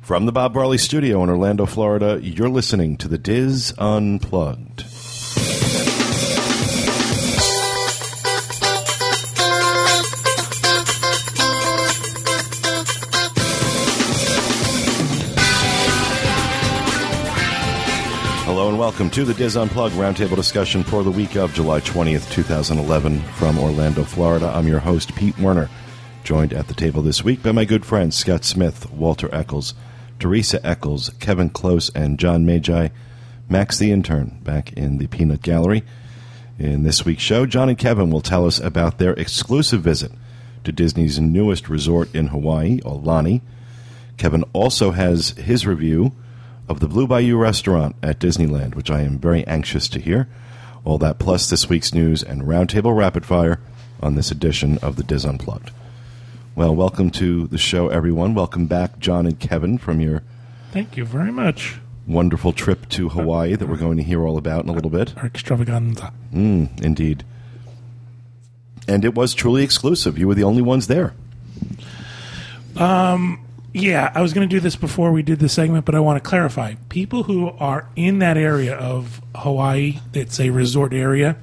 From the Bob Barley Studio in Orlando, Florida, you're listening to the Diz Unplugged. Hello and welcome to the Diz Unplugged roundtable discussion for the week of July 20th, 2011, from Orlando, Florida. I'm your host, Pete Werner, joined at the table this week by my good friends Scott Smith, Walter Eccles, Teresa Eccles, Kevin Close, and John Magi. Max the intern back in the Peanut Gallery. In this week's show, John and Kevin will tell us about their exclusive visit to Disney's newest resort in Hawaii, Aulani. Kevin also has his review of the Blue Bayou restaurant at Disneyland, which I am very anxious to hear. All that plus this week's news and roundtable rapid fire on this edition of the Diz Unplugged. Well, welcome to the show, everyone. Welcome back, John and Kevin, from your Thank you very much. wonderful trip to Hawaii that we're going to hear all about in a little bit. Our extravaganza. Mm, indeed. And it was truly exclusive. You were the only ones there. Yeah, I was going to do this before we did the segment, but I want to clarify. People who are in that area of Hawaii, it's a resort area,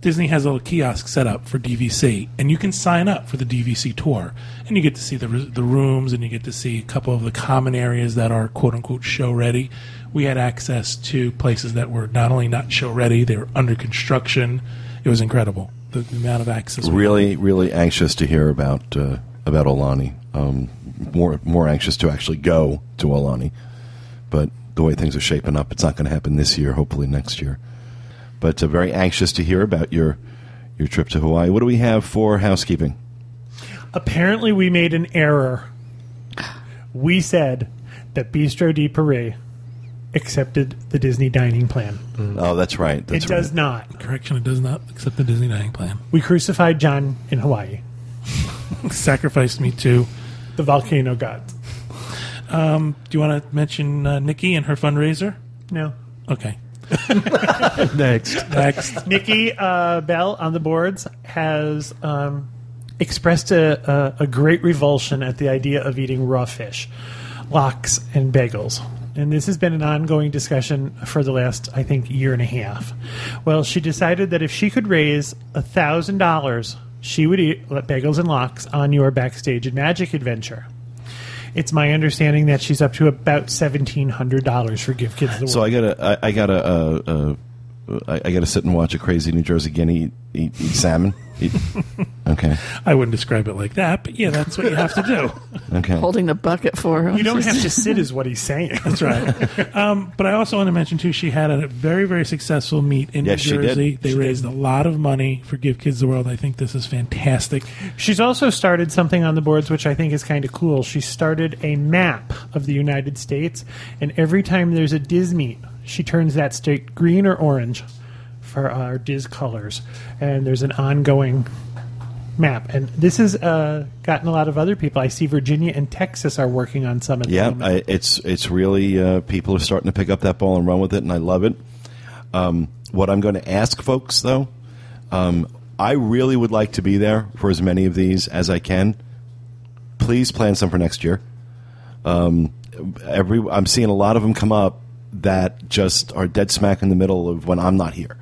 Disney has a little kiosk set up for DVC, and you can sign up for the DVC tour. And you get to see the, the rooms, and you get to see a couple of the common areas that are quote unquote show ready. We had access to places that were not only not show ready, they were under construction. It was incredible, the, the amount of access. Really, really anxious to hear about uh, about Aulani. Um, more more anxious to actually go to Aulani. But the way things are shaping up, it's not going to happen this year. Hopefully next year. But uh, very anxious to hear about your your trip to Hawaii. What do we have for housekeeping? Apparently, we made an error. We said that Bistro de Paris accepted the Disney dining plan. Oh, that's right. That's it does not. Correction, it does not accept the Disney dining plan. We crucified John in Hawaii, Sacrificed me to. the volcano gods. Do you want to mention uh, Nikki and her fundraiser? No. Okay. Next. Next. Nikki uh, Bell on the boards has um, expressed a, a, a great revulsion at the idea of eating raw fish, lox, and bagels. And this has been an ongoing discussion for the last, I think, year and a half. Well, she decided that if she could raise thousand dollars, she would eat bagels and lox on your backstage at Magic Adventure. It's my understanding that she's up to about seventeen hundred dollars for Give Kids the World. So I gotta, I, I gotta, uh, uh, I, I gotta sit and watch a crazy New Jersey guinea eat, eat, eat salmon. Eat, okay, I wouldn't describe it like that, but yeah, that's what you have to do. okay. holding the bucket for him. you don't have to sit, is what he's saying. That's right. Um, but I also want to mention too, she had a very, very successful meet in Yes, she New did. Jersey. They She raised a lot of money for Give Kids the World. I think this is fantastic. She's also started something on the boards which I think is kind of cool. She started a map of the United States, and every time there's a Diz meet, she turns that state green or orange for our Diz colors. And there's an ongoing map. And this has uh, gotten a lot of other people. I see Virginia and Texas are working on some at the Yeah. I, it's it's really uh, people are starting to pick up that ball and run with it, and I love it. Um, what I'm going to ask folks, though, um, I really would like to be there for as many of these as I can. Please plan some for next year. Um, every I'm seeing a lot of them come up that just are dead smack in the middle of when I'm not here.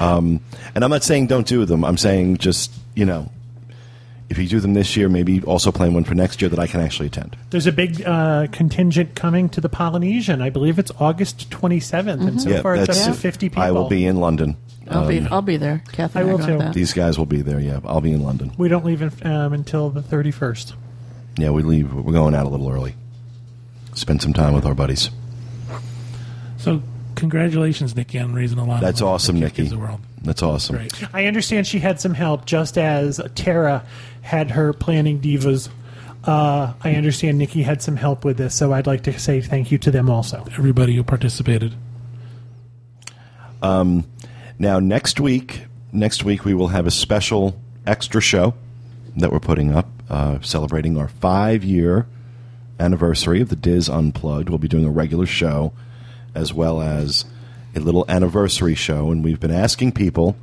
Um, and I'm not saying don't do them. I'm saying just you know, if you do them this year, maybe also plan one for next year that I can actually attend. There's a big uh, contingent coming to the Polynesian. I believe it's August 27th, and so far it's up to 50 people. I will be in London. I'll be Um, I'll be there. Kathy I will too. that. These guys will be there. Yeah, I'll be in London. We don't leave in, um, until the 31st. Yeah, we leave. We're going out a little early. Spend some time with our buddies. So, congratulations, Nikki, on raising a lot. That's of money awesome, for Nikki. The World. That's awesome. Great. I understand she had some help, just as Tara had her planning divas. Uh, I understand Nikki had some help with this, so I'd like to say thank you to them also. Everybody who participated. Um, Now, next week, next week we will have a special extra show that we're putting up, uh, celebrating our five-year anniversary of the Diz Unplugged. We'll be doing a regular show as well as a little anniversary show, and we've been asking people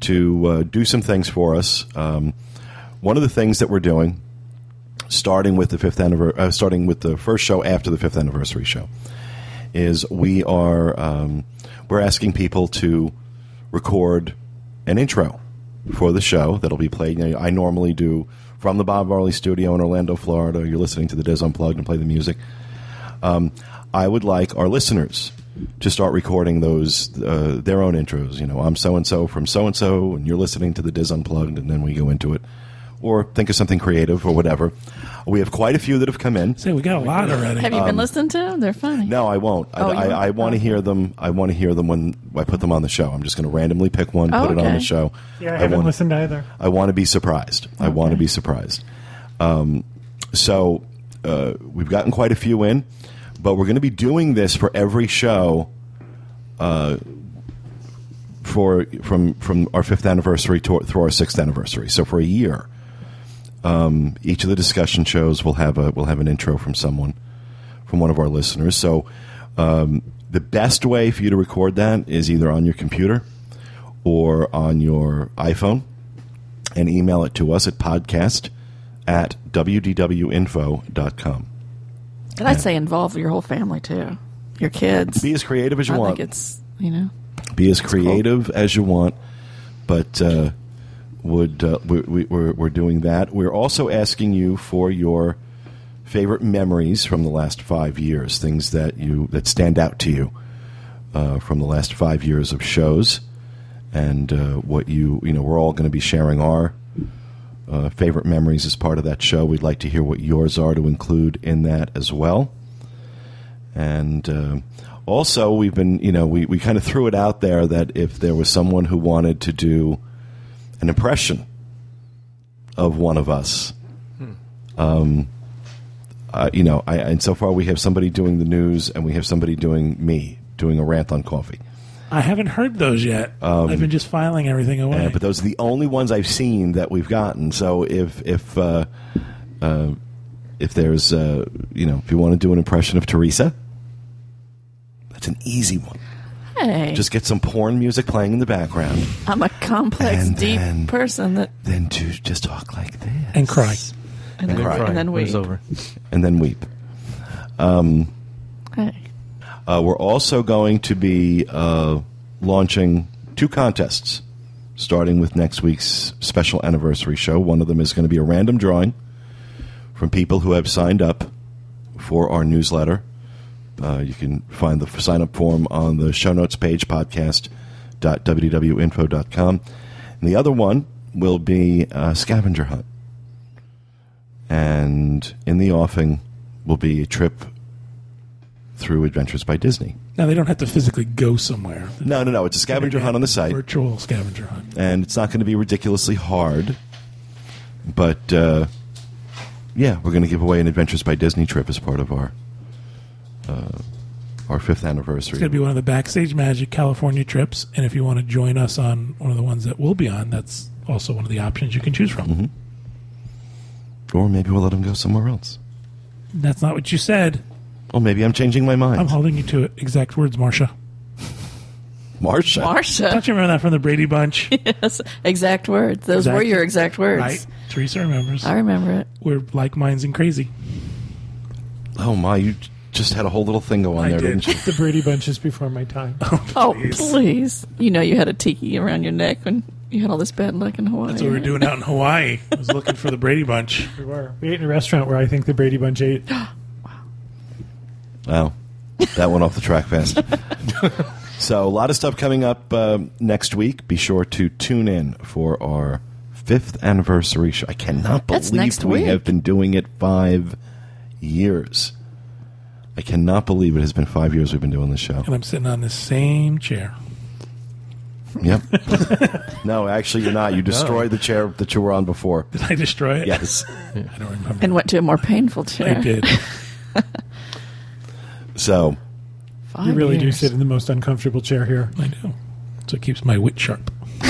to uh, do some things for us. Um, one of the things that we're doing starting with the fifth anniversary, uh, starting with the first show after the fifth anniversary show, is we are um, we're asking people to record an intro for the show that'll be played. You know, I normally do from the Bob Varley Studio in Orlando, Florida. You're listening to the Diz Unplugged and play the music. Um, I would like our listeners to start recording those uh, their own intros. You know, I'm so and so from so and so, and you're listening to the Diz Unplugged, and then we go into it, or think of something creative or whatever. We have quite a few that have come in. Say we got a lot already. Have you been listening to them? They're funny. Um, No, I won't. Oh, I, you I, won't? I want to hear them. I want to hear them when I put them on the show. I'm just going to randomly pick one, Oh, put it on okay. the show. Yeah, I haven't want, listened either. I want to be surprised. I want to be surprised. Um, so uh, we've gotten quite a few in, but we're going to be doing this for every show. Uh, for from from our fifth anniversary to, through our sixth anniversary, so for a year, um, each of the discussion shows will have a will have an intro from someone, from one of our listeners. So um, the best way for you to record that is either on your computer or on your iPhone and email it to us at podcast at wdwinfo.com. And I'd say involve your whole family too, your kids. Be as creative as you I want. think it's you know. Be as creative as you want, but uh, would uh, we, we, we're, we're doing that. We're also asking you for your favorite memories from the last five years, things that you that stand out to you uh, from the last five years of shows, and uh, what you you know. We're all going to be sharing our uh, favorite memories as part of that show. We'd like to hear what yours are to include in that as well. And uh, also, we've been, you know, we, we kind of threw it out there that if there was someone who wanted to do an impression of one of us, um, uh, you know, I, and so far we have somebody doing the news and we have somebody doing me doing a rant on coffee. I haven't heard those yet. I've been just filing everything away. Uh, but those are the only ones I've seen that we've gotten. So if if uh, uh, if there's uh, you know if you want to do an impression of Teresa, that's an easy one. Hey, Just get some porn music playing in the background, I'm a complex, And deep then- person that then to just talk like this and cry. and then, cry. and then When we. it's over. and then weep. Hey, Uh, we're also going to be uh, launching two contests, starting with next week's special anniversary show. One of them is going to be a random drawing from people who have signed up for our newsletter. Uh, you can find the sign up form on the show notes page, podcast.wwinfo.com. And the other one will be a scavenger hunt. And in the offing will be a trip through Adventures by Disney. Now they don't have to physically go somewhere. No, no, no. It's a scavenger hunt on the site, Virtual scavenger hunt. and it's not going to be ridiculously hard. But uh, yeah, we're going to give away an Adventures by Disney trip as part of our uh, our fifth anniversary. It's going to be one of the Backstage Magic California trips, and if you want to join us on one of the ones that we'll be on, that's also one of the options you can choose from. Mm-hmm. or maybe we'll let them go somewhere else. That's not what you said. Or maybe I'm changing my mind. I'm holding you to it. Exact words, Marcia. Marsha. Marsha. Don't you remember that from the Brady Bunch? yes, exact words. Those were your exact words. right? Teresa remembers. I remember it. We're like minds and crazy. oh my! You just had a whole little thing go on I there, did. did. not you? The Brady Bunch is before my time. Oh, oh, Please. please. You know you had a tiki around your neck when you had all this bad luck in Hawaii. That's what we were doing out in Hawaii. I was looking for the Brady Bunch. We were. We ate in a restaurant where I think the Brady Bunch ate. Wow, that went off the track fast. so a lot of stuff coming up uh, next week. Be sure to tune in for our fifth anniversary show. I cannot That's believe next we week. have been doing it five years. I cannot believe it has been five years we've been doing this show. And I'm sitting on the same chair. Yep. no, actually, you're not. You destroyed the chair that you were on before. Did I destroy it? Yes. I don't remember. and went to a more painful chair. I did. So Five You really do sit in the most uncomfortable chair here. I know. So it keeps my wit sharp.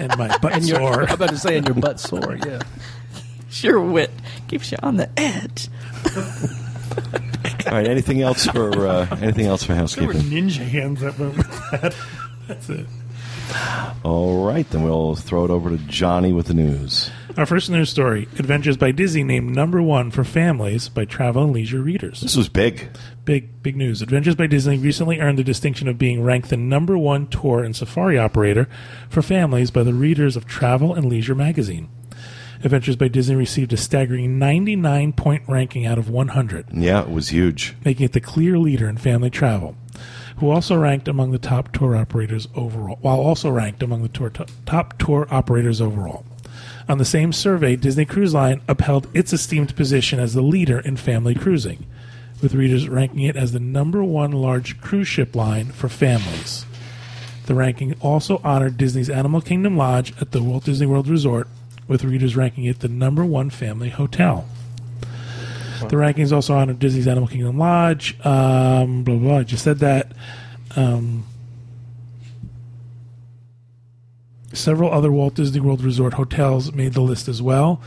and my butt And sore. I'm about to say, and your butt sore. Yeah. Your wit keeps you on the edge. all right. Anything else for uh, anything else for There were housekeeping? ninja hands that went with that. That's it. All right, then we'll throw it over to Johnny with the news. Our first news story Adventures by Disney named number one for families by Travel and Leisure readers. This was big. Big, big news. Adventures by Disney recently earned the distinction of being ranked the number one tour and safari operator for families by the readers of Travel and Leisure magazine. Adventures by Disney received a staggering 99 point ranking out of 100, Yeah, it was huge. making it the clear leader in family travel. Who also ranked among the top tour operators overall, while also ranked among the tour top tour operators overall. On the same survey, Disney Cruise Line upheld its esteemed position as the leader in family cruising, with readers ranking it as the number one large cruise ship line for families. The ranking also honored Disney's Animal Kingdom Lodge at the Walt Disney World Resort, with readers ranking it the number one family hotel. The rankings also honored Disney's Animal Kingdom Lodge. Um, blah, blah, blah. I just said that. Um, several other Walt Disney World Resort hotels made the list as well.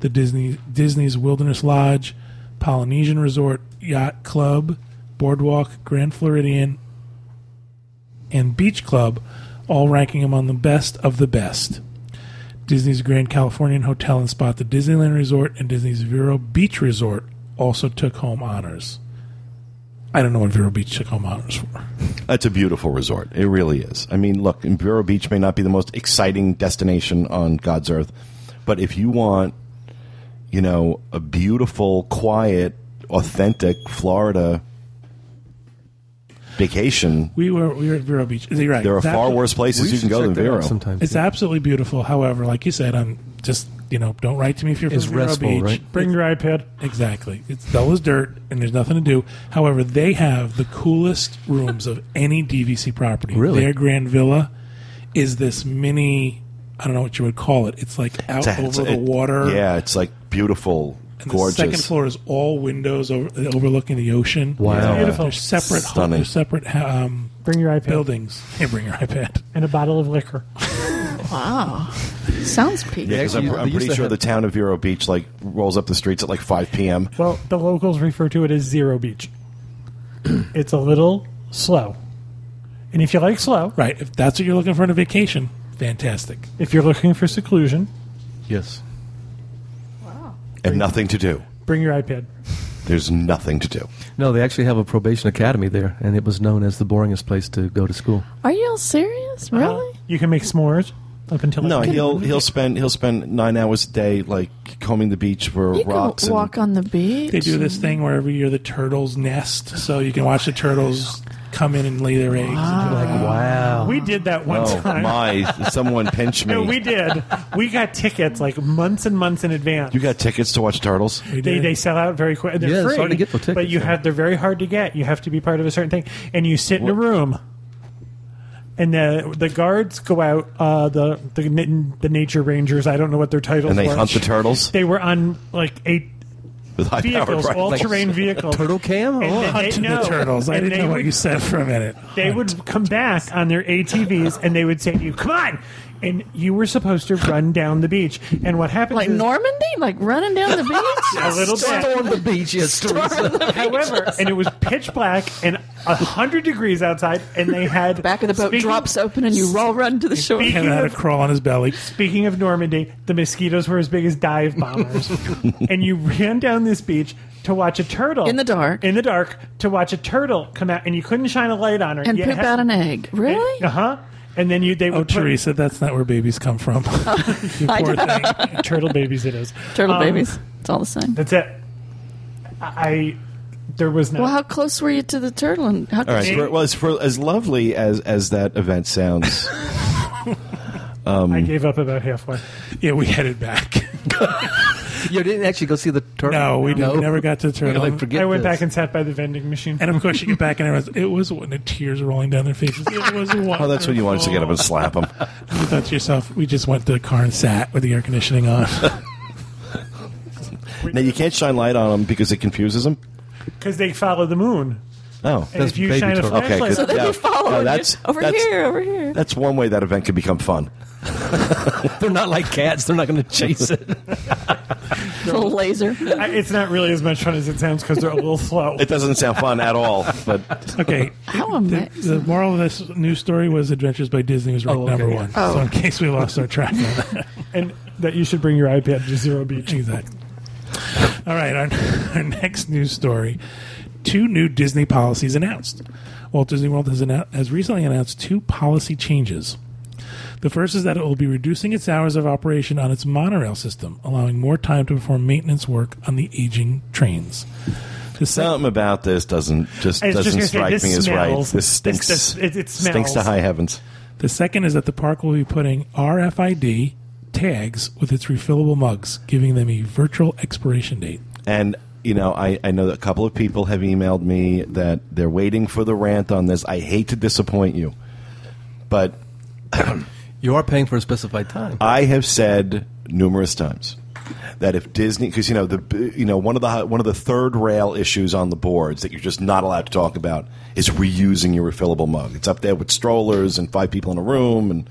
The Disney Disney's Wilderness Lodge, Polynesian Resort, Yacht Club, Boardwalk, Grand Floridian, and Beach Club, all ranking among the best of the best. Disney's Grand Californian Hotel and Spa at the Disneyland Resort and Disney's Vero Beach Resort also took home honors. I don't know what Vero Beach took home honors for. That's a beautiful resort. It really is. I mean, look, Vero Beach may not be the most exciting destination on God's earth, but if you want, you know, a beautiful, quiet, authentic Florida vacation, We were we were at Vero Beach. You're right. there are far worse places you can go than that Vero. Sometimes It's yeah. absolutely beautiful. However, like you said, I'm just you know don't write to me if you're It's from Vero restful, Beach. right? Bring your iPad. Exactly. It's dull as dirt, and there's nothing to do. However, they have the coolest rooms of any DVC property. Really? Their Grand Villa is this mini. I don't know what you would call it. It's like out It's a- it's over a- the water. Yeah, it's like beautiful, And gorgeous. the second floor is all windows over, overlooking the ocean. Wow. Beautiful. There's separate, Stunning. there's separate um, Bring your iPad buildings. Hey, bring your iPad. and a bottle of liquor. Wow. Sounds peak. Yeah, 'cause Actually, I'm, I'm pretty sure have- the town of Vero Beach like rolls up the streets at like 5 p.m. Well, the locals refer to it as Zero Beach. it's a little slow. And if you like slow, Right. If that's what you're looking for in a vacation, fantastic. if you're looking for seclusion, Yes. Wow. And nothing to do. bring your iPad. There's nothing to do. No, they actually have a probation academy there, and it was known as the boringest place to go to school. Are you all serious? Uh, really? You can make s'mores up until No, he'll he'll spend he'll spend nine hours a day like combing the beach for You rocks. can and, walk on the beach. They do this thing where every year the turtles nest, so you can watch the turtles come in and lay their eggs. Like, wow. We did that one oh time. my! Someone pinch me. No, we did. We got tickets like months and months in advance. you got tickets to watch turtles? We they, did. they sell out very quick. They're Yeah, it's hard to get the tickets, but you yeah. have they're very hard to get. You have to be part of a certain thing, and you sit in a room, and the the guards go out. Uh, the the the nature rangers. I don't know what their titles And they were. hunt the turtles They were on like eight with vehicles, all terrain vehicles. Turtle cam? And Oh. they- Hunting no. the turtles. I And didn't they know what you said for a minute. They would come back on their ATVs and they would say to you, "Come on!" And you were supposed to run down the beach. And what happened? Like is, Normandy? Like running down the beach? a little bit. Storm the beach, yes, Teresa. However, and it was pitch black and hundred degrees outside, and they had Back of the boat speaking- drops open and you roll run to the shore. Speaking And had to of- crawl on his belly. Speaking of Normandy, the mosquitoes were as big as dive bombers, and you ran down this beach to watch a turtle In the dark. In the dark, to watch a turtle come out, and you couldn't shine a light on her And you poop out an egg. Really? Uh huh. And then you they would Oh, put Teresa, that's not where babies come from. you poor thing. turtle babies. It is Turtle Um, babies. It's all the same. That's it. I, I there was not. Well, how close were you to the turtle? And how All right. Eight. For, well, as, for, as lovely as as that event sounds, I gave up about halfway. Yeah, we headed back. You didn't actually go see the turtle? No, we didn't. We never got to the turtle. Like, forget I went this. back and sat by the vending machine. And of course, you get back and everyone's, it was when the tears were rolling down their faces. It was wonderful. oh, that's when you wanted to get up and slap them. You thought to yourself, we just went to the car and sat with the air conditioning on. now you can't shine light on them because it confuses them. because they follow the moon. Oh, And That's if you baby shine turtle. Okay, flashlight, good. So they'd Yeah. be following No, that's- Over that's- here, over here. that's one way that event can become fun. They're not like cats. They're not going to chase it. Little laser. I- it's not really as much fun as it sounds because they're a little slow. It doesn't sound fun at all, but Okay. How the, amazing. the moral of this news story was Adventures by Disney was oh, ranked Oh, okay, number yeah. one. Oh. So in case we lost our track on that. and that you should bring your iPad to Zero Beach. Exactly. All right, our, our next news story: two new Disney policies announced. Walt Disney World has, annou- has recently announced two policy changes. The first is that it will be reducing its hours of operation on its monorail system, allowing more time to perform maintenance work on the aging trains. The sec- something about this doesn't just I was doesn't gonna say, strike this me as right. smells. This This- stinks. this- it- it stinks to smells. high heavens. The second is that the park will be putting RFID tags with its refillable mugs, giving them a virtual expiration date. And you know, I, I know that a couple of people have emailed me that they're waiting for the rant on this. I hate to disappoint you, but You are paying for a specified time. I have said numerous times that if Disney, because you know the you know one of the one of the third rail issues on the boards that you're just not allowed to talk about is reusing your refillable mug. It's up there with strollers and five people in a room and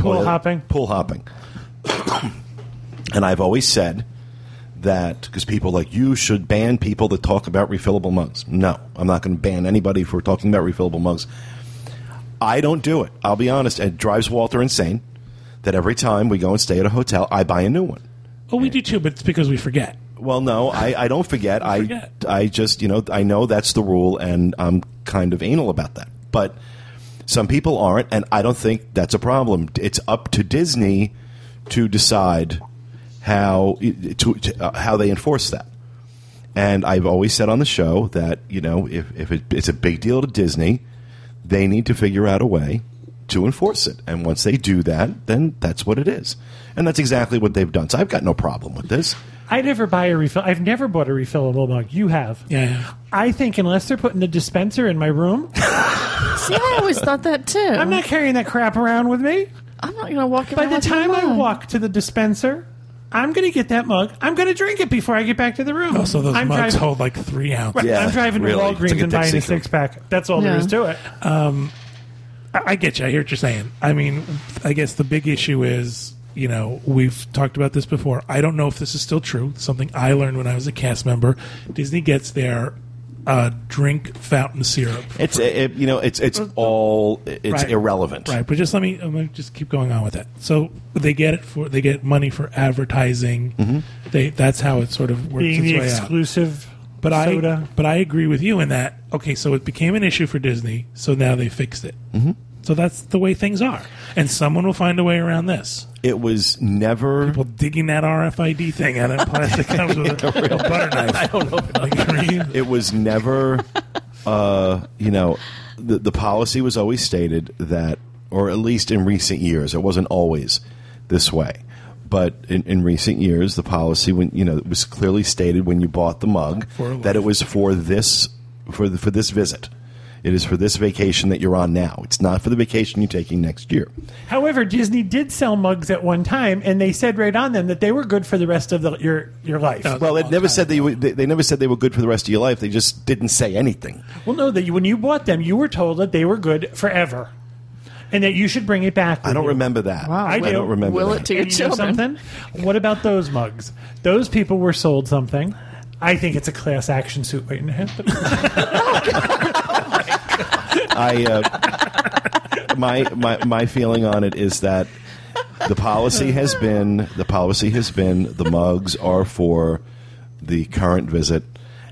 Pool all hopping. Pool hopping. and I've always said that because people like you should ban people that talk about refillable mugs. No, I'm not going to ban anybody for talking about refillable mugs. I don't do it. I'll be honest. It drives Walter insane that every time we go and stay at a hotel, I buy a new one. Oh, we do too, but it's because we forget. Well, no, I, I don't forget. I forget. I just you know I know that's the rule, and I'm kind of anal about that. But some people aren't, and I don't think that's a problem. It's up to Disney to decide how to, to uh, how they enforce that. And I've always said on the show that you know if if it, it's a big deal to Disney, they need to figure out a way to enforce it. And once they do that, then that's what it is. And that's exactly what they've done. So I've got no problem with this. I never buy a refill. I've never bought a refillable mug. You have. Yeah, yeah. I think unless they're putting the dispenser in my room, See, I always thought that too. I'm not carrying that crap around with me. I'm not going to walk By the time I walk to the dispenser, I'm going to get that mug. I'm going to drink it before I get back to the room. Also, those I'm mugs driving, hold like three ounces. Right, Yeah, I'm driving really. to Walgreens like and buying a six pack. That's all there Yeah. is to it. Um, I, I get you. I hear what you're saying. I mean, I guess the big issue is, you know, we've talked about this before. I don't know if this is still true. Something I learned when I was a cast member. Disney gets their uh, drink fountain syrup. It's it, you know it's it's all it's Right. irrelevant. Right, but just let me, let me just keep going on with that. So they get it for they get money for advertising. They that's how it sort of works Being its the way out. exclusive But soda. I but I agree with you in that. Okay, so it became an issue for Disney, so now they fixed it. Mm-hmm. So that's the way things are, and someone will find a way around this. It was never. People digging that RFID thing out of plastic cups with a, a butter knife. I don't know. It was never. Uh, you know, the the policy was always stated that, or at least in recent years, it wasn't always this way. But in, in recent years, the policy, when you know, it was clearly stated when you bought the mug that it was for this for the, for this visit. It is for this vacation that you're on now. It's not for the vacation you're taking next year. However, Disney did sell mugs at one time, and they said right on them that they were good for the rest of the, your your life. Well, a it never said they, were- they they never said they were good for the rest of your life. They just didn't say anything. Well, no, that you, when you bought them, you were told that they were good forever, and that you should bring it back. I with don't you. remember that. Wow. I do. don't remember Will that. it to your And you know children. something? What about those mugs? Those people were sold something. I think it's a class action suit waiting to happen. I uh, my my my feeling on it is that the policy has been the policy has been the mugs are for the current visit,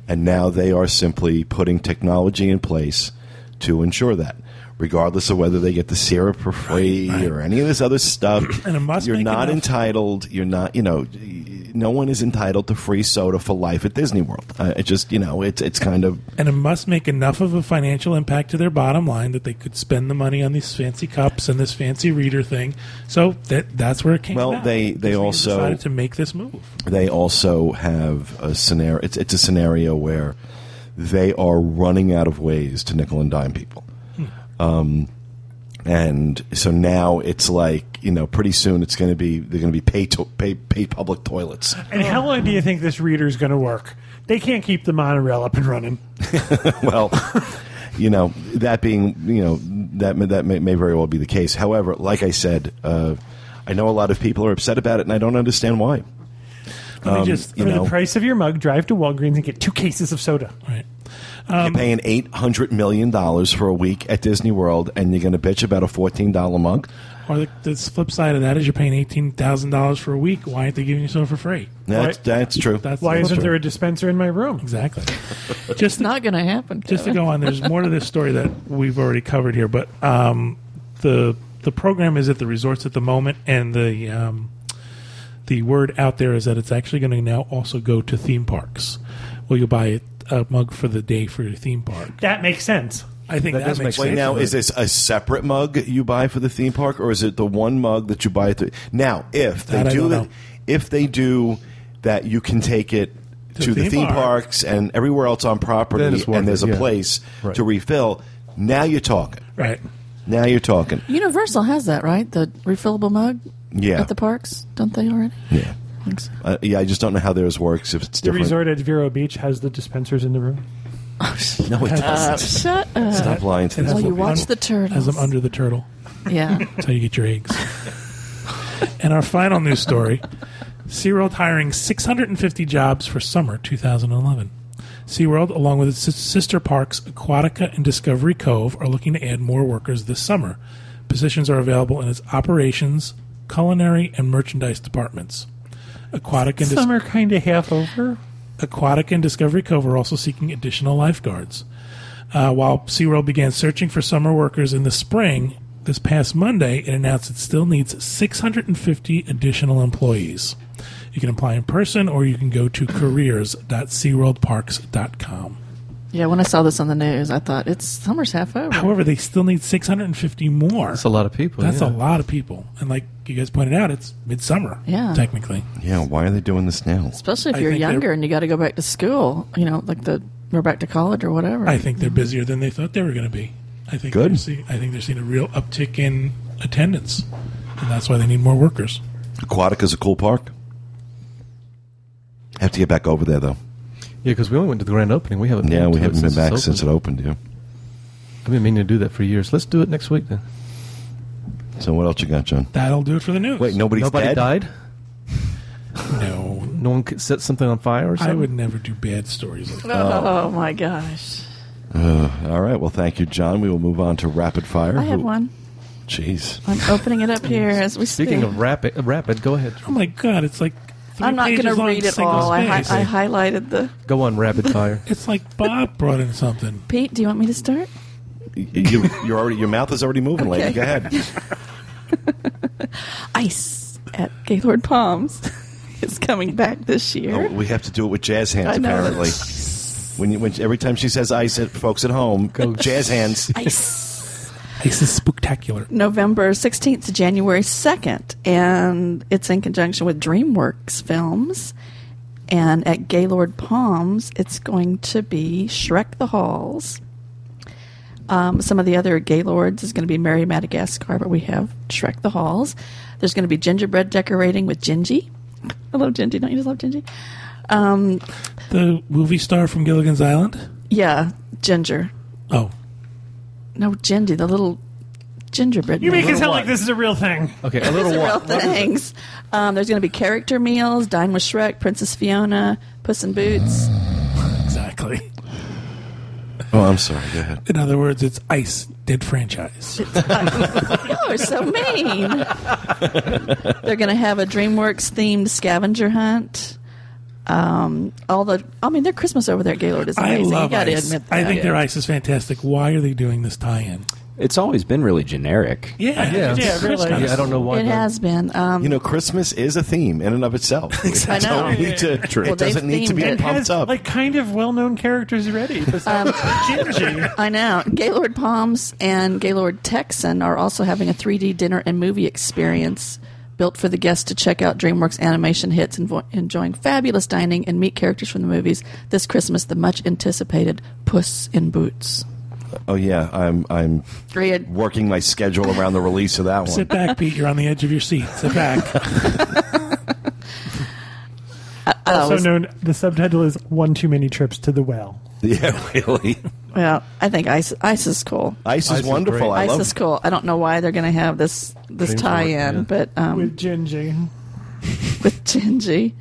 and now they are simply putting technology in place to ensure that. Regardless of whether they get the syrup for free or any of this other stuff, And it must you're not entitled. You're not, you know, no one is entitled to free soda for life at Disney World. Uh, it just, you know, it's it's kind of and it must make enough of a financial impact to their bottom line that they could spend the money on these fancy cups and this fancy reader thing. So that that's where it came. Well, about. they- they Disney also- decided to make this move. they also have a scenario. It's it's a scenario where they are running out of ways to nickel and dime people, um, and so now it's like you know, pretty soon it's going to be they're going to be pay to pay pay public toilets. and how long do you think this reader is going to work? They can't keep the monorail up and running. well, you know, that being, you know, that may- that may, may very well be the case. However, like I said, uh, I know a lot of people are upset about it, and I don't understand why. Let me just you For know, the price of your mug, drive to Walgreens and get two cases of soda. right. You're paying eight hundred million dollars for a week at Disney World, and you're going to bitch about a fourteen dollar mug. Or the, the flip side of that is you're paying eighteen thousand dollars for a week. Why aren't they giving you soda for free? That's Why- that's true. That's Why isn't true. there a dispenser in my room? exactly? Just Not going to happen. just to go on, there's more to this story that we've already covered here, but um, the the program is at the resorts at the moment, and the um, the word out there is that it's actually going to now also go to theme parks. Well, you buy a, a mug for the day for your theme park. That makes sense. I think That that, does makes make sense. now is this a separate mug you buy for the theme park, or is it the one mug that you buy at the? Now, if they That I do don't that, if they do that, you can take it to, the theme theme park. parks and everywhere else on Then property, it's worth and there's it, a yeah. place Right. to refill. Now you're talking. right? Now you're talking. Universal has that, right? The refillable mug Yeah, at the parks, don't they already? yeah, I think so. uh, yeah. I just don't know how theirs works. If it's different. The different, resort at Vero Beach has the dispensers in the room. no, it Uh, doesn't. shut up. Stop lying to It this. has Well, you one- watch the Has turtles. them under the turtle. yeah. That's how you get your eggs. and our final news story SeaWorld hiring 650 jobs for summer 2011. SeaWorld, along with its sis- sister parks Aquatica and Discovery Cove, are looking to add more workers this summer. Positions are available in its operations, culinary, and merchandise departments. Aquatica and, Dis- Summer kind of half over. Aquatica and Discovery Cove are also seeking additional lifeguards. Uh, while SeaWorld began searching for summer workers in the spring, this past Monday, it announced it still needs 650 additional employees. You can apply in person or you can go to careers.seaworldparks.com. Yeah, when I saw this on the news, I thought, it's summer's half over. However, they still need 650 more. That's a lot of people. That's yeah. a lot of people. And like you guys pointed out, it's midsummer, Yeah. technically. Yeah, why are they doing this now? Especially if I you're younger and you got to go back to school, you know, like the or back to college or whatever. I think they're busier than they thought they were going to be. I think Good. See, I think they're seeing a real uptick in attendance, and that's why they need more workers. Aquatica is a cool park. Have to get back over there though. Yeah, because we only went to the grand opening. We haven't. Yeah, been we to it haven't been back it's since it opened. opened. Yeah. I've been meaning to do that for years. Let's do it next week then. So what else you got, John? That'll do it for the news. Wait, nobody's Nobody dead. died. no, No one could set something on fire or something. I would never do bad stories. Like that. oh, my gosh. All right. Well, thank you, John. We will move on to rapid fire. I have Who- one. Jeez. I'm opening it up here as we speak. Speaking speak. of rapid, uh, rapid, go ahead. Oh my god, it's like three I'm not going to read it all. I, hi- I highlighted the. Go on, rapid fire. it's like Bob brought in something. Pete, do you want me to start? You, you're already. Your mouth is already moving, lady. Go ahead. Ice at Gaylord Palms is coming back this year. Oh, we have to do it with jazz hands. I know. Apparently, when, you, when every time she says "ice," at folks at home go jazz hands. Ice. This is spectacular. November 16th to January 2nd, and it's in conjunction with DreamWorks Films. And at Gaylord Palms, it's going to be Shrek the Halls. Um, some of the other Gaylords is going to be Merry Madagascar, but we have Shrek the Halls. There's going to be gingerbread decorating with Gingy. I love Gingy. Don't you just love Gingy? Um, The movie star from Gilligan's Island. yeah, Ginger. Oh, No, Gingy, the little gingerbread. You make man. it sound like this is a real thing. Okay, a little These are real what? what is it? things. Um, there's going to be character meals, Dine with Shrek, Princess Fiona, Puss in Boots. exactly. Oh, I'm sorry. Go ahead. In other words, it's Ice Dead franchise. Y'all are so mean. They're going to have a DreamWorks themed scavenger hunt. Um, all the, I mean, their Christmas over there at Gaylord is I amazing. love you got to Ice. admit that. I think their Ice is fantastic. Why are they doing this tie-in? It's always been really generic. Yeah, Yeah. Yeah, really. Christmas. Yeah, I don't know why. it has been. Um, You know, Christmas is a theme in and of itself. I know. Don't need to, Well, it doesn't need to be themed it. It has pumped up. like kind of well-known characters already. Besides Gingy. I know. Gaylord Palms and Gaylord Texan are also having a 3D dinner and movie experience built for the guests to check out DreamWorks animation hits and vo- enjoying fabulous dining and meet characters from the movies this Christmas, the much anticipated Puss in Boots. oh yeah, I'm I'm Great. working my schedule around the release of that one. Sit back, Pete. You're on the edge of your seat. Sit back. I uh, uh, Also was- known, the subtitle is "One Too Many Trips to the Well." Yeah, really. Well, I think ice ice is cool. Ice, Ice is is wonderful. great. I ice love is cool. I don't know why they're going to have this this Dreams tie-in, Work, but um, with Gingy. with Gingy.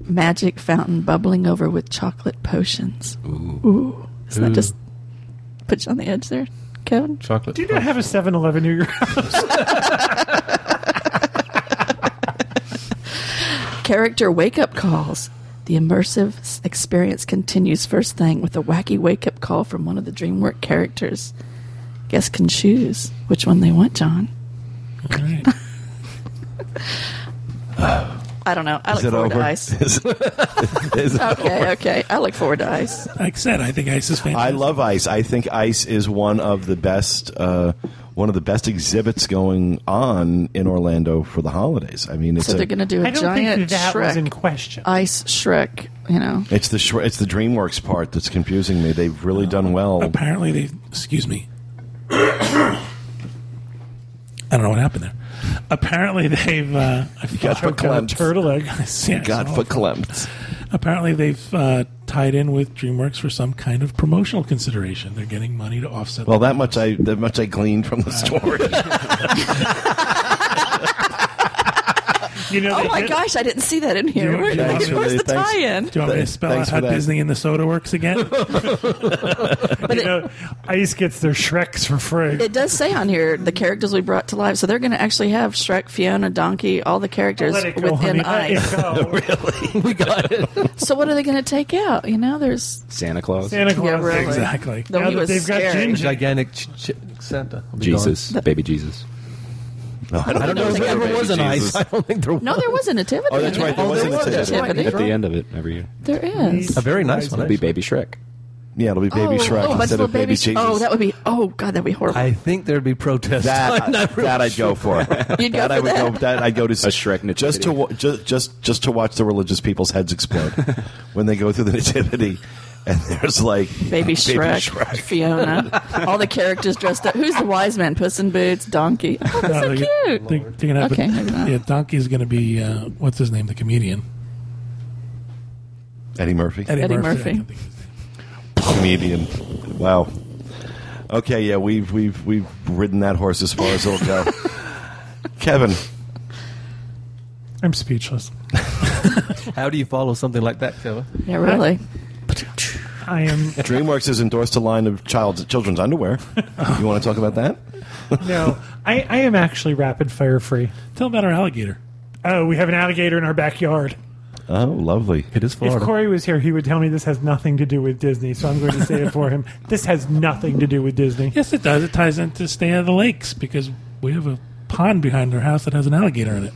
Magic fountain bubbling over with chocolate potions. Ooh. Doesn't that just put you on the edge there, Kevin? Chocolate. Do you not have a 7 Eleven near your house? Character wake up calls. The immersive experience continues first thing with a wacky wake up call from one of the DreamWorks characters. Guests can choose which one they want, John. All right. I don't know. I Is look it forward over? to ice. Is, is it Okay, okay. I look forward to ice. Like I said, I think ice is fantastic. I love ice. I think ice is one of the best, uh, one of the best exhibits going on in Orlando for the holidays. I mean, it's So a, they're going to do a I don't giant think that was in question. ice Shrek. You know, it's the Shre- it's the DreamWorks part that's confusing me. They've really done well. Apparently, they. Excuse me. I don't know what happened there. Apparently, they've. Uh, I got forgot- verklempt. Turtle egg. Yeah, God, so- foot clamped. Apparently, they've uh, tied in with DreamWorks for some kind of promotional consideration. They're getting money to offset. Well, that much I that much I gleaned from the story. You know, Oh my did- gosh, I didn't see that in here. Where- Thanks where's the- the thanks. tie-in? Do you want me to spell Thanks out how that. Disney and the soda works again? But You it, know, Ice gets their Shreks for free. it does say on here the characters we brought to life. So they're going to actually have Shrek, Fiona, Donkey, all the characters Let it go, within honey. Let ice. it go. we got it. So what are they going to take out? You know, there's Santa Claus, Santa Claus. Yeah, really. exactly. though Now he was they've got scary. Ginger. Gigantic ch- ch- Santa. Jesus, The- baby Jesus. No, I gone. I don't know if think there ever was an Jesus. ice. I don't think there was. No, there was a nativity. Oh, that's right. There Oh, was there a nativity. Nativity. At the end of it every year, There is. A very nice one. it'll be. Baby Shrek. Yeah, it'll be Baby oh, Shrek oh, instead of of Baby oh, Jesus. Oh, that would be. Oh God, that'd be horrible. I think there'd be protests. That, I'm not really that I'd go for. You'd go that I for would that. go. That I'd go to A Shrek nativity. just to just just just to watch the religious people's heads explode when they go through the nativity, and there's like Baby Shrek, Fiona, all the characters dressed up. Who's the wise man? Puss in Boots, Donkey. Oh, that's No, so cute. They're, they're gonna have Okay, a, maybe not. yeah. Donkey's going to be uh, what's his name? The comedian Eddie Murphy, Eddie, Eddie Murphy. Murphy. I think his name. comedian. Wow. Okay, yeah, we've we've we've ridden that horse as far as it'll go. Kevin, I'm speechless. How do you follow something like that, Kevin? Yeah, really. I am DreamWorks has endorsed a line of child children's underwear. You want to talk about that? no. I, I am actually rapid fire free. Tell him about our alligator. Oh, we have an alligator in our backyard. Oh, lovely. It is If Florida. Corey was here, he would tell me this has nothing to do with Disney. So I'm going to say it for him. This has nothing to do with Disney. Yes, it does. It ties into Stay Out of the Lakes because we have a pond behind our house that has an alligator in it.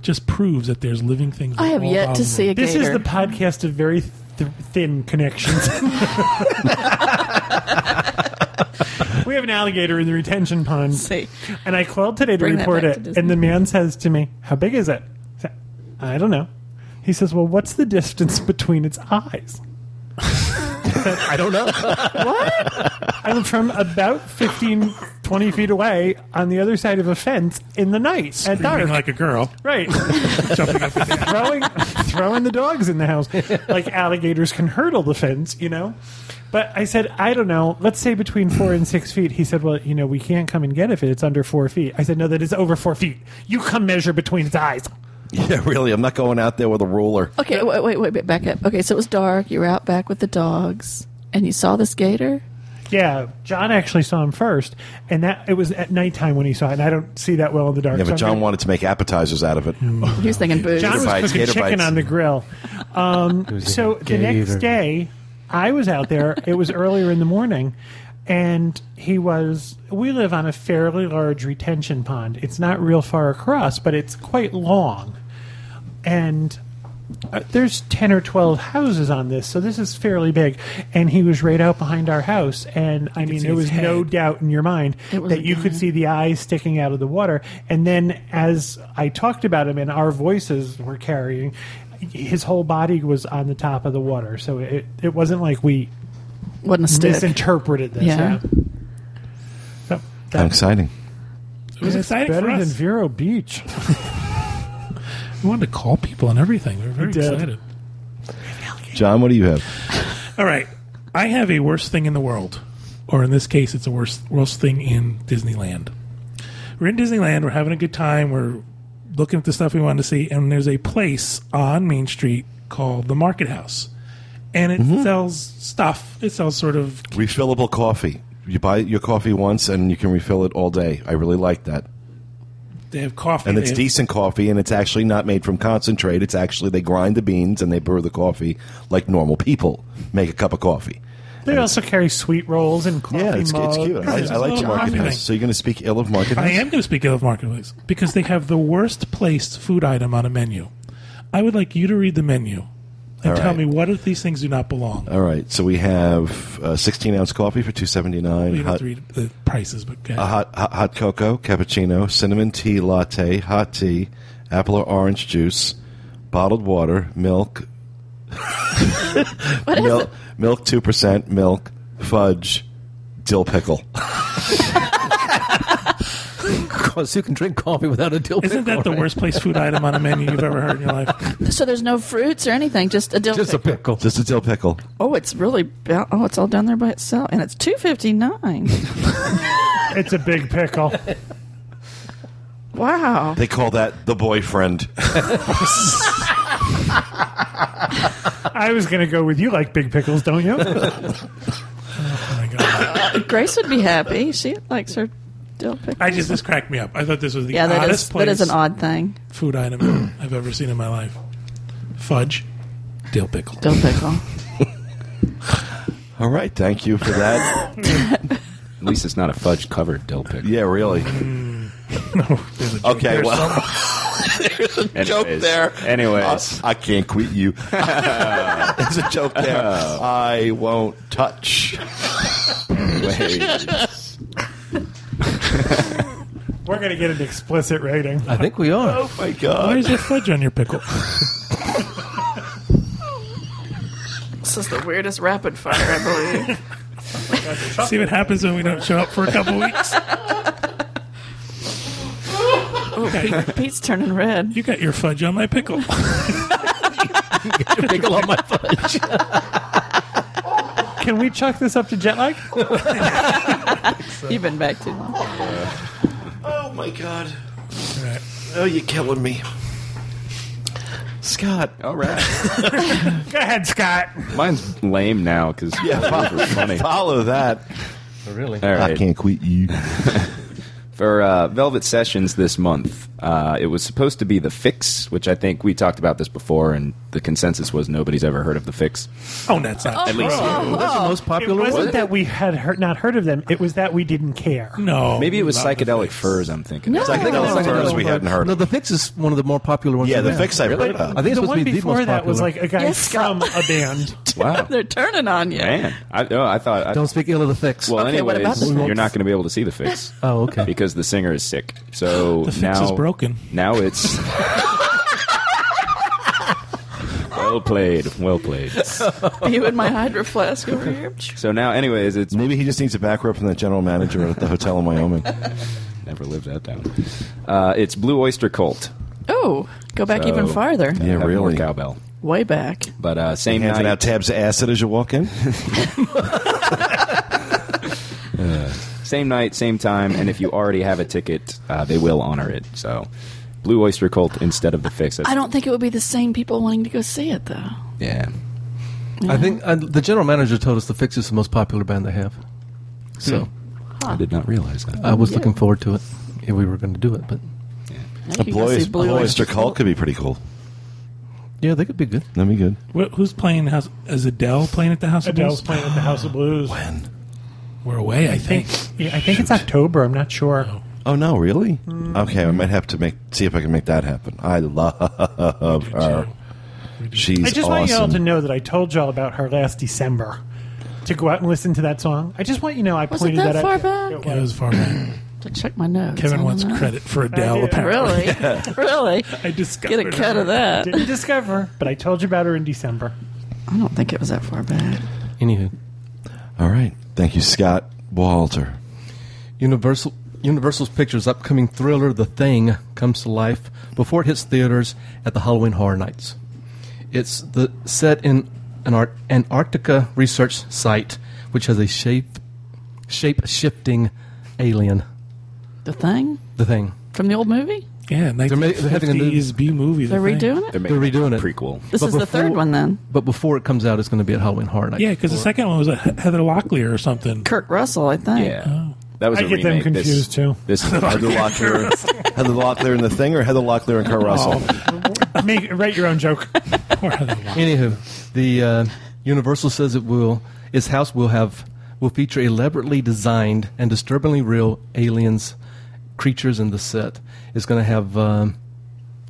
Just proves that there's living things. I have all yet to the see a world. This gator. is the podcast of very th- thin connections. we have an alligator in the retention pond. See. And I called today to Bring that report back to it. Disney. And the man says to me, How big is it? I said, I don't know. He says, Well, what's the distance between its eyes? I don't know. What? I'm from about 15, 20 feet away on the other side of a fence in the night at Screaming dark. like a girl. right. Jumping up and down. throwing throwing the dogs in the house like alligators can hurdle the fence you know but i said i don't know let's say between four and six feet he said well you know we can't come and get it if it's under four feet i said no that is over four feet you come measure between its eyes Yeah, really. I'm not going out there with a ruler. Okay, wait, wait, wait, wait, back up. Okay, so it was dark. You were out back with the dogs, and you saw this gator. Yeah john actually saw him first and that it was at nighttime when he saw it and i don't see that well in the dark Yeah, but I'm John gonna- wanted to make appetizers out of it. He was thinking booze. John was bites, cooking chicken bites. on the grill. Um, so the next day, I was out there. It was earlier in the morning, and he was. We live on a fairly large retention pond. It's not real far across, but it's quite long, and. Uh, there's 10 or 12 houses on this, so this is fairly big. And he was right out behind our house. And I mean, there was his no doubt in your mind that a you could see the eyes sticking out of the water. And then as I talked about him and our voices were carrying, his whole body was on the top of the water. So it, it wasn't like we Wasn't a misinterpreted this. Yeah. Yeah. So How exciting. It was exciting better for than. Vero Beach. We wanted to call people and everything. We were very did. excited. John, what do you have? All right. I have a worse thing in the world, or in this case, it's a worst worst thing in Disneyland. We're in Disneyland. We're having a good time. We're looking at the stuff we want to see, and there's a place on Main Street called the Market House, and it Mm-hmm. sells stuff. It sells sort of Refillable coffee. You buy your coffee once and you can refill it all day. I really like that. They have coffee, And it's have- decent coffee, and it's actually not made from concentrate. It's actually they grind the beans and they brew the coffee like normal people make a cup of coffee. They also carry sweet rolls and coffee Yeah, it's, it's mugs. cute. I, It's I like the Market House. So you're going to speak ill of Market House? I am going to speak ill of Marketplace because they have the worst placed food item on a menu. I would like you to read the menu and All tell right. me what if these things do not belong. All right. So we have uh, 16 ounce coffee for 279. you don't have Hot, to read the prices, but okay. a hot, hot hot cocoa, cappuccino, cinnamon tea latte, hot tea, apple or orange juice, bottled water, milk, What is milk, it? milk two percent, milk, fudge, dill pickle. Because you can drink coffee without a dill Isn't pickle, that the right? worst place food item on a menu you've ever heard in your life? So there's no fruits or anything, just a dill pickle. Just a pickle. pickle. Just a dill pickle. Oh, it's really ba- oh, it's all down there by itself, and it's two fifty nine. It's a big pickle. wow. They call that the boyfriend. I was going to go with you like big pickles, don't you? Oh my god! Grace would be happy. She likes her dill pickle. I just this cracked me up. I thought this was the yeah, that oddest is that is an odd thing. food item I've ever seen in my life. Fudge, dill pickle. Dill pickle. All right. Thank you for that. At least it's not a fudge covered dill pickle. yeah, really. Mm. no, there's a joke Okay, there well, Anyways, joke there. Anyways, I, I can't quit you. There's a joke there. I won't touch. anyways. We're going to get an explicit rating. I think we are. Oh my god. Why is there fudge on your pickle? This is the weirdest rapid fire, I believe. See what happens when we don't show up for a couple weeks. oh, Pete, Pete's turning red. You got your fudge on my pickle. pickle on my fudge. Can we chuck this up to jet lag? You've been back too long. Uh, oh my god. Right. Oh, you're killing me. Scott. All right. Go ahead, Scott. Mine's lame now because Yeah, follow, funny. follow that. Oh, really? All I can't quit you. For uh, Velvet Sessions this month, uh, it was supposed to be The Fixx, which I think we talked about this before, and the consensus was nobody's ever heard of The Fixx. Oh, that's not. At least That's the most popular. It popular wasn't one. that we had heard, not heard of them. It was that we didn't care. No. maybe it was Psychedelic. Furs. I'm thinking. No. I think No, that was the no, first we hadn't heard No, the Fixx is one of the more popular ones. Yeah, the Fixx I've heard of. I think it's the supposed one to be the before most that was like a guy Yes, from a band. Wow, They're turning on you. man. I, no, I thought. I, Don't speak ill of the Fixx. well, Okay, what anyways, you're not going to be able to see The Fixx oh, okay. Because the singer is sick. So The Fixx now is broken. Now it's. well played. Well played. You and my hydro flask over here. So now, anyways, it's Maybe he just needs a back rub from the general manager at the hotel in Wyoming. never lived that down. Uh, it's Blue Oyster Cult. Oh, go back So- even farther. Yeah, Have more really. cowbell. Way back. But uh, same Handing night. out tabs of acid as you walk in. Same night, same time, and if you already have a ticket, uh, they will honor it. So, Blue Oyster Cult instead of the Fixx. That's- I don't think it would be the same people wanting to go see it, though. Yeah. I think uh, the general manager told us the Fixx is the most popular band they have. So I did not realize that. I was looking forward to it if we were going to do it. But I A think Blue, see Blue Blue Oyster Oyster Cult could be pretty cool. yeah, they could be good. That'd be good. Wh- who's playing house? Is Adele playing at the House of Adele's Blues? playing at the House of Blues. When? We're away, I I think. think, yeah, I think it's October. I'm not sure. Oh, oh no, really? Mm. Okay, I might have to make see if I can make that happen. I love her. She's I just want you all awesome. to know that I told y'all about her last December to go out and listen to that song. I just want you to know I Was it pointed that that, far out. back? It Yeah, it was was. far back. To check my notes. Kevin on wants that. credit for Adele, do. apparently. Really? really? I discovered Get a cut her. of that. Didn't discover, but I told you about her in December. I don't think it was that far back. Anywho, All right, thank you, Scott Walter. Universal Universal's Pictures' upcoming thriller The Thing comes to life before it hits theaters at the Halloween Horror Nights. It's the set in an Art- Antarctica research site, which has a shape shape shifting alien. The thing The thing. from the old movie. Yeah, ma- they're having a new- 1950s B movie. They're the thing. redoing it. They're, making They're redoing a it. Prequel. This But is the third before- one then. But before it comes out, it's going to be at Halloween Horror Nights. Yeah, because the second one was a Heather Locklear or something. Kurt Russell, I think. Yeah. That was I a get them remake. This- confused, too. This is Heather Locklear, Heather Locklear in the thing, or Heather Locklear and Kurt Russell. Make, write your own joke. Poor Heather Locklear. Anywho, the uh, Universal says it will. Its house will have will feature elaborately designed and disturbingly real aliens, creatures in the set. is going to have um,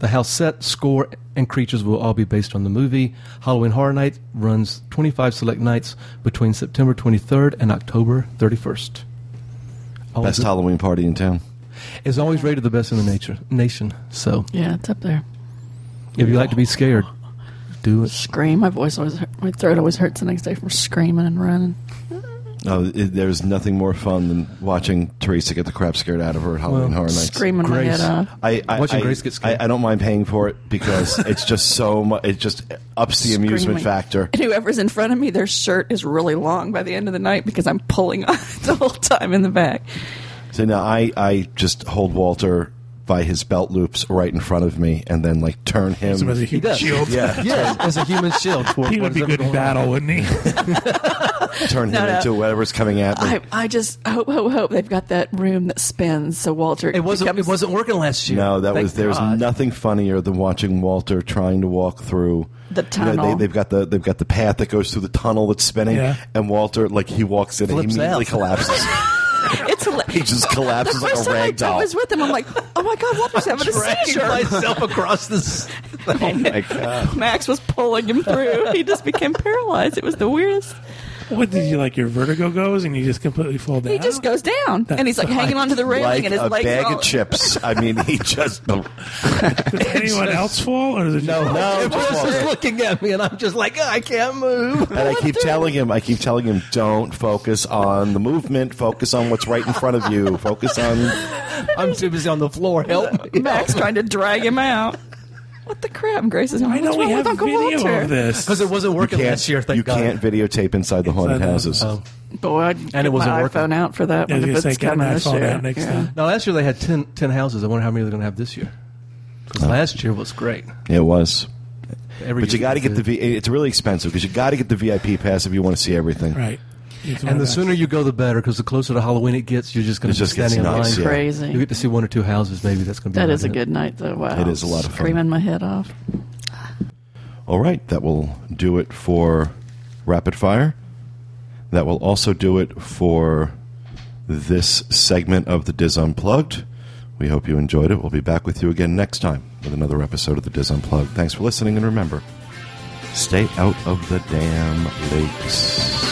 the house set, score, and creatures will all be based on the movie. Halloween Horror Night runs 25 select nights between September 23rd and October 31st. Always, Best Halloween party in town. is always rated the best in the nature, nation. So Yeah, it's up there. if you like to be scared, do it. Scream. My voice always, hurt, my throat always hurts the next day from screaming and running. Oh, it, there's nothing more fun than watching Teresa get the crap scared out of her at Halloween Well, Horror Nights. Screaming my Grace. head off. I, I, Watching I, Grace get scared. I, I don't mind paying for it because it's just so much. It just ups the amusement Screaming. factor. And whoever's in front of me, their shirt is really long by the end of the night because I'm pulling on it the whole time in the back. So now I, I just hold Walter by his belt loops right in front of me and then like turn him. So as a human does. shield. yeah, Yeah, as a human shield. for He would be good in going on. battle, wouldn't he? turn him No, no. into whatever's coming at me. I, I just hope, hope, hope they've got that room that spins so Walter. It wasn't. becomes- It wasn't working last year. No, that Thank was there's God. nothing funnier than watching Walter trying to walk through The You know, tunnel. they, have got the they've got the path that goes through the tunnel that's spinning, Yeah. and Walter like he walks in and he immediately out. collapses. It's hila- he just collapses the like a first time I rag doll. was with him, I'm like, oh my god, Walter's having a dragging seizure. myself across this. Oh my god. Max was pulling him through. He just became paralyzed. It was the weirdest. What did you like? Your vertigo goes and you just completely fall down. He just goes down, and he's like hanging onto the railing, like and his leg. Like a legs bag all- of chips. I mean, he just Does anyone else fall, or is it No, just no, Everyone's just just looking at me, and I'm just like, I can't move. And I keep telling him, I keep telling him, don't focus on the movement. Focus on what's right in front of you. Focus on. I'm too busy on the floor. Help me. Max trying to drag him out. What the crap? Grace is going. I know we have Uncle video Walter? of this. Because it wasn't You working can't, last year. Thank you God. can't videotape inside the haunted Inside the- houses. Oh. Boy, I'd And get it wasn't my working. iPhone out for that Yeah, I one if it's say, get coming my this iPhone year. out next Yeah. time. Now, last year they had 10, 10 houses. I wonder how many they're going to have this year. Because last year was great. It was. Every But you got to get the. V. It's really expensive because you got to get the VIP pass if you want to see everything. right? It's And the those. sooner you go, the better. Because the closer to Halloween it gets, you're just going to be just gets standing in nuts, line. yeah. Crazy. You get to see one or two houses. Maybe that's going to be. That about is a it. good night, though. Wow, It is a lot of fun. Screaming my head off. All right, that will do it for rapid fire. That will also do it for this segment of the DIS Unplugged. We hope you enjoyed it. We'll be back with you again next time with another episode of the DIS Unplugged. Thanks for listening, and remember, stay out of the damn lakes.